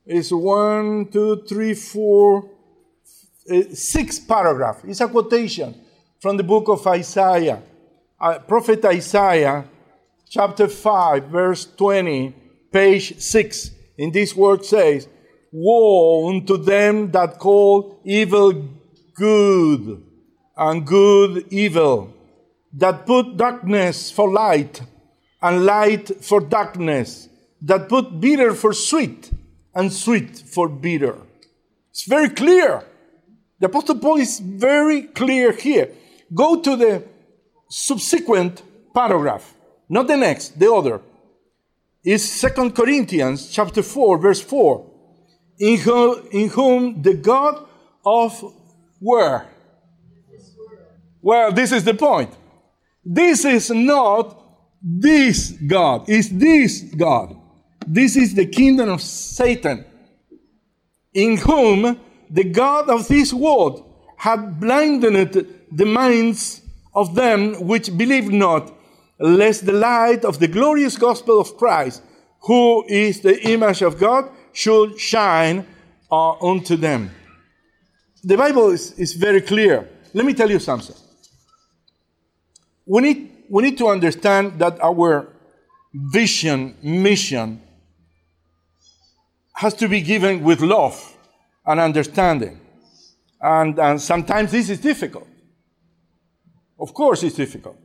it's one, two, three, four, uh, six paragraph. It's a quotation from the book of Isaiah. Uh, Prophet Isaiah, chapter 5, verse 20, page 6. In this word says, Woe unto them that call evil good and good evil, that put darkness for light and light for darkness, that put bitter for sweet and sweet for bitter. It's very clear. The Apostle Paul is very clear here. Go to the subsequent paragraph, not the next, the other. Is Second Corinthians chapter 4, verse 4. In whom, in whom the God of where? Well, this is the point. This is not this God, it's this God. This is the kingdom of Satan, in whom the God of this world had blinded the minds of them which believe not, lest the light of the glorious gospel of Christ, who is the image of God, should shine uh, unto them. The Bible is, is very clear. Let me tell you something. We need, we need to understand that our vision, mission, has to be given with love and understanding. And, and sometimes this is difficult. Of course, it's difficult.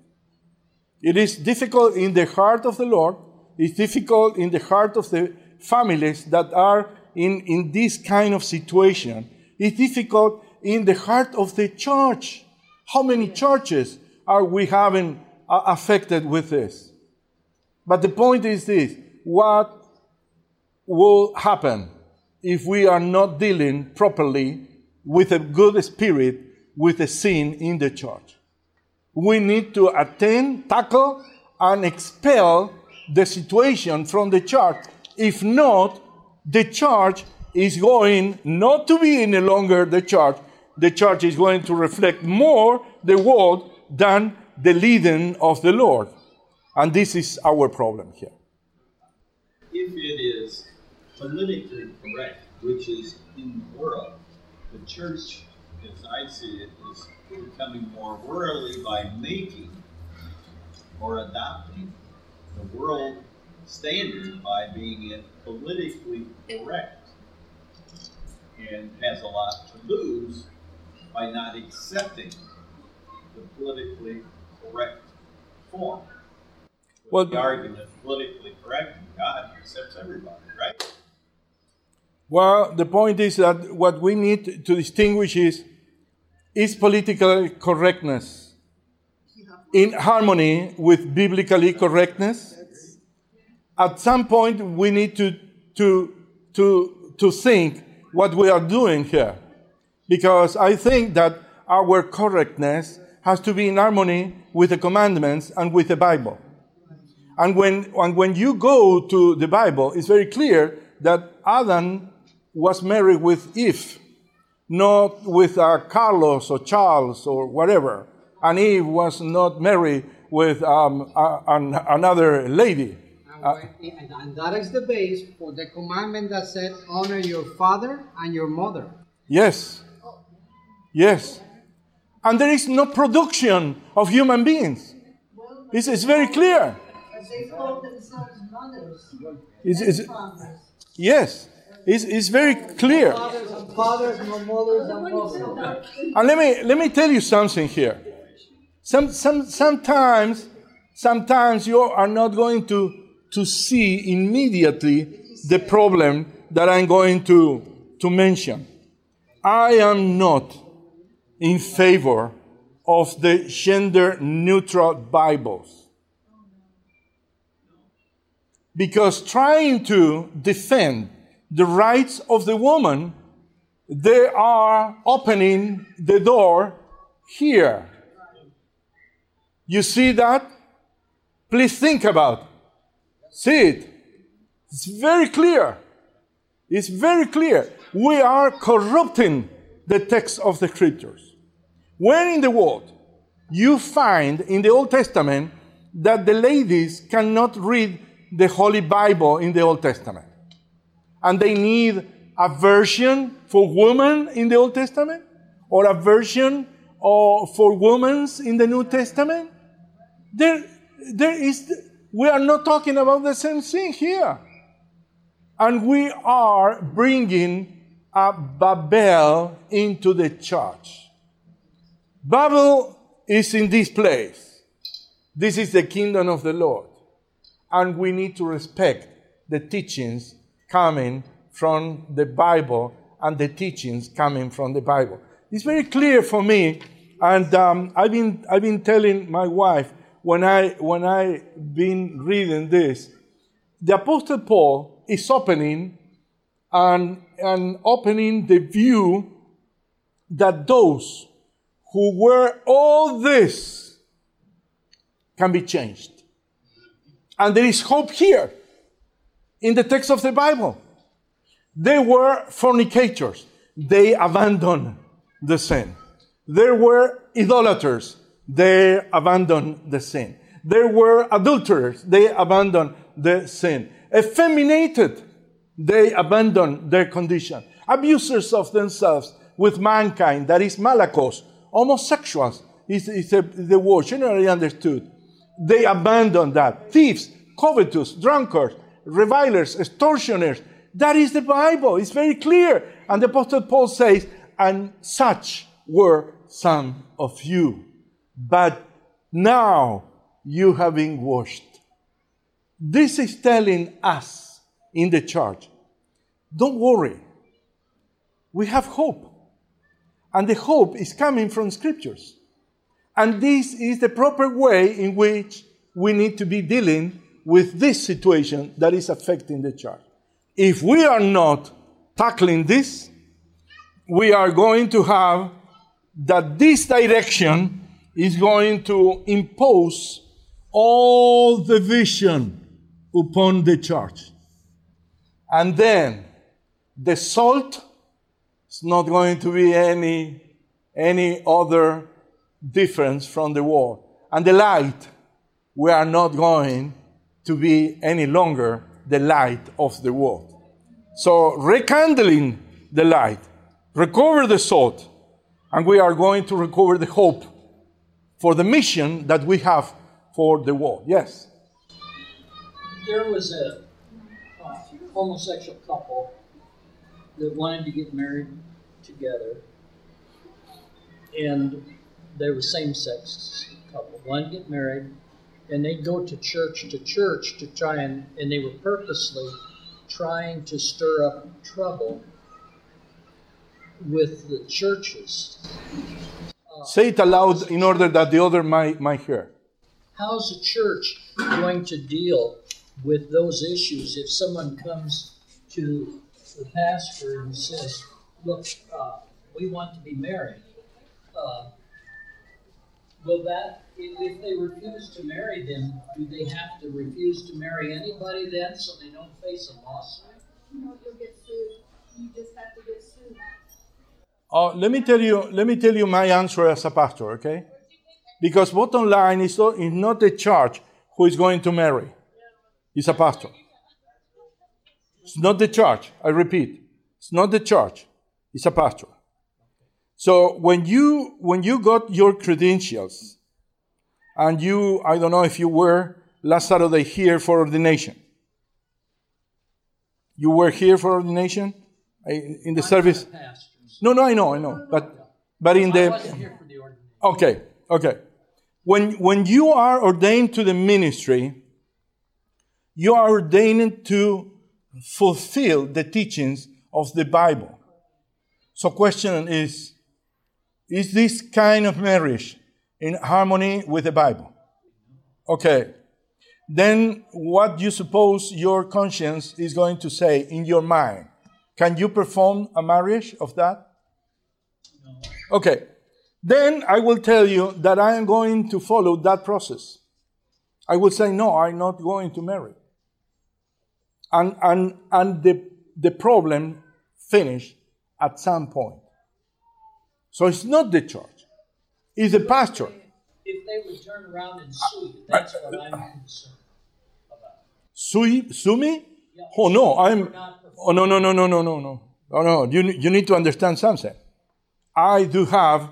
It is difficult in the heart of the Lord. It's difficult in the heart of the families that are in, in this kind of situation. It's difficult in the heart of the church. How many churches are we having uh, affected with this? But the point is this what will happen if we are not dealing properly with a good spirit with the sin in the church? We need to attend, tackle, and expel the situation from the church. If not, the church is going not to be any longer the church. The church is going to reflect more the world than the leading of the Lord. And this is our problem here. if it is politically correct, which is in the world, the church, as I see it, is becoming more worldly by making or adopting the world standard by being it politically correct and has a lot to lose by not accepting the politically correct form. Well- the argument politically correct, God accepts everybody, right? Well, the point is that what we need to distinguish is is political correctness in harmony with biblically correctness? At some point, we need to, to, to, to think what we are doing here. Because I think that our correctness has to be in harmony with the commandments and with the Bible. And when, and when you go to the Bible, it's very clear that Adam was married with Eve, not with uh, Carlos or Charles or whatever. And Eve was not married with um, a- an, another lady. And, when- and- and that is the base for the commandment that said, honor your father and your mother. Yes. Yes. And there is no production of human beings. It's, it's very clear. But they call themselves mothers It's, it's, yes. It's, it's very clear. And let me, let me tell you something here. Some, some, sometimes, sometimes you are not going to, to see immediately the problem that I'm going to, to mention. I am not in favor of the gender neutral Bibles. Because trying to defend the rights of the woman, they are opening the door here. You see that? Please think about it. See it. It's very clear. It's very clear. We are corrupting the text of the scriptures. Where in the world you find in the Old Testament that the ladies cannot read the Holy Bible in the Old Testament? And they need a version for women in the Old Testament? Or a version uh, for women in the New Testament? There, there is, we are not talking about the same thing here. And we are bringing a Babel into the church. Babel is in this place. This is the kingdom of the Lord. And we need to respect the teachings coming from the Bible and the teachings coming from the Bible. It's very clear for me, and um, I've, been, I've been telling my wife when, I, when I've been reading this, the Apostle Paul is opening and, and opening the view that those who were all this can be changed. And there is hope here in the text of the Bible. They were fornicators. They abandoned the sin. There were idolaters. They abandoned the sin. There were adulterers. They abandoned the sin. Effeminated. They abandoned their condition. Abusers of themselves with mankind. That is malakos. Homosexuals is, is a, the word generally understood. They abandoned that. Thieves, covetous, drunkards, revilers, extortioners. That is the Bible. It's very clear. And the Apostle Paul says, and such were some of you. But now you have been washed. This is telling us in the church, don't worry. We have hope. And the hope is coming from scriptures. And this is the proper way in which we need to be dealing with this situation that is affecting the church. If we are not tackling this, we are going to have that this direction is going to impose all the vision upon the church. And then the salt is not going to be any, any other difference from the world. And the light, we are not going to be any longer the light of the world. So, rekindling the light, recover the salt, and we are going to recover the hope for the mission that we have for the world. Yes? There was a uh, homosexual couple that wanted to get married together, and they were same-sex couple. Wanted to get married, and they'd go to church to church to try and, and they were purposely trying to stir up trouble with the churches. Say it aloud in order that the other might, might hear. How's the church going to deal with those issues if someone comes to the pastor and says, Look, uh, we want to be married? Uh, will that, if, if they refuse to marry them, do they have to refuse to marry anybody then so they don't face a lawsuit? No, you'll get sued. You just have to get sued. Uh, let me tell you. Let me tell you my answer as a pastor, okay? Because bottom line is not, is not the church who is going to marry. It's a pastor. It's not the church. I repeat, it's not the church. It's a pastor. So when you when you got your credentials, and you I don't know if you were last Saturday here for ordination. You were here for ordination in the service. Pastors. No, no, I know, I know, but but in the wasn't here for the. Okay, okay. When, when you are ordained to the ministry, you are ordained to fulfill the teachings of the Bible. So question is, is this kind of marriage in harmony with the Bible? Okay. Then what do you suppose your conscience is going to say in your mind? Can you perform a marriage of that? Okay. Then I will tell you that I am going to follow that process. I will say, no, I'm not going to marry. And, and, and the, the problem finished at some point. So it's not the church, it's the pastor. If they would turn around and sue you, that's what I'm concerned about. Sue, sue me? Oh, no, I'm. Oh, no, no, no, no, no, no, no. Oh, no, you, you need to understand something. I do have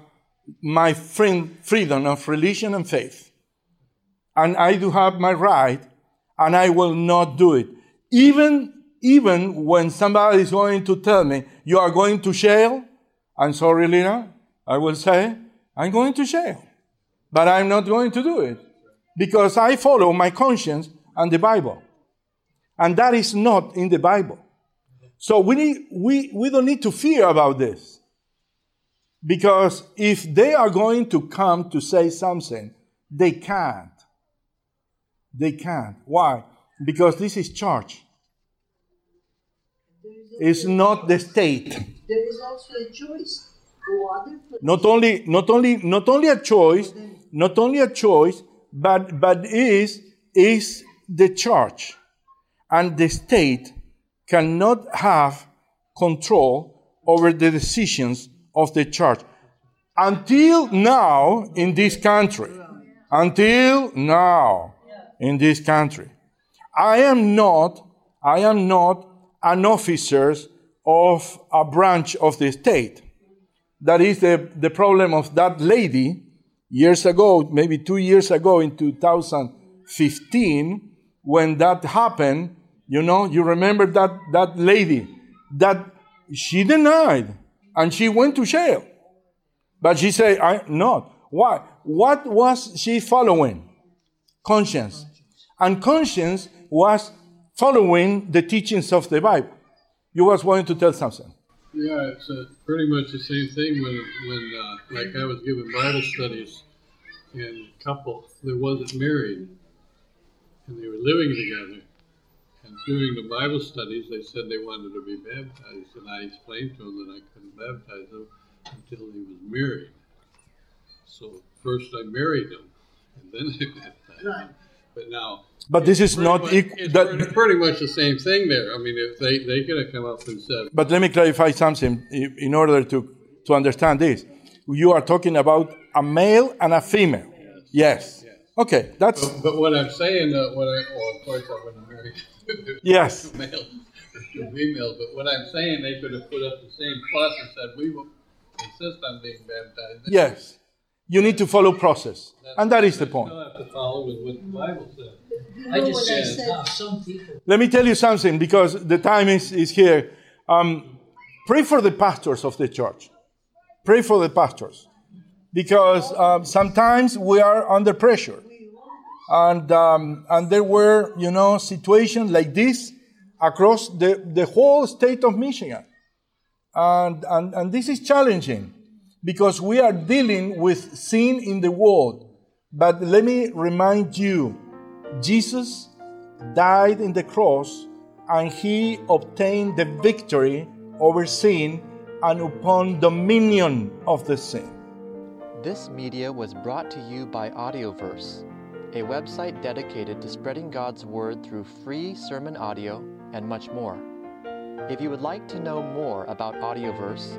my friend, freedom of religion and faith. And I do have my right, and I will not do it. Even, even when somebody is going to tell me, you are going to jail, I'm sorry, Lina, I will say, I'm going to jail. But I'm not going to do it because I follow my conscience and the Bible. And that is not in the Bible. So we, need, we, we don't need to fear about this. Because if they are going to come to say something, they can't. They can't. Why? Because this is church. It's not the state. There is also a choice. Go other place. Not only, not only, not only a choice, not only a choice, but but is is the church, and the state cannot have control over the decisions of the church until now in this country. Until now in this country, I am not. I am not an officer of a branch of the state. That is the, the problem of that lady years ago, maybe two years ago in 2015, when that happened. You know, you remember that, that lady that she denied and she went to jail. But she said, I'm not. Why? What was she following? Conscience. And conscience was following the teachings of the Bible. You was wanting to tell something. Yeah, it's uh, pretty much the same thing when, when uh, like I was giving Bible studies, and a couple that wasn't married, and they were living together, and during the Bible studies, they said they wanted to be baptized, and I explained to them that I couldn't baptize them until he was married. So first I married him, and then I baptized him. But now But this is not much- equal. It's that- pretty, pretty much the same thing there. I mean, if they they could have come up and said, But let me clarify something in order to, to understand this. You are talking about a male and a female. Yes. Okay, that's But, but what I'm saying, uh, what I, well, of course, I wouldn't marry Yes. two males or two females. But what I'm saying, they could have put up the same fuss and said, "We will insist on being baptized." yes. You need to follow process, and that is the point. Still have to follow with what the Bible says. You I just said said? some people Let me tell you something because the time is, is here. Um, pray for the pastors of the church. Pray for the pastors because um, sometimes we are under pressure. And, um, and there were, you know, situations like this across the, the whole state of Michigan. And, and, and this is challenging because we are dealing with sin in the world. But let me remind you Jesus died in the cross and he obtained the victory over sin and upon dominion of the sin. This media was brought to you by Audioverse, a website dedicated to spreading God's Word through free sermon audio and much more. If you would like to know more about Audioverse,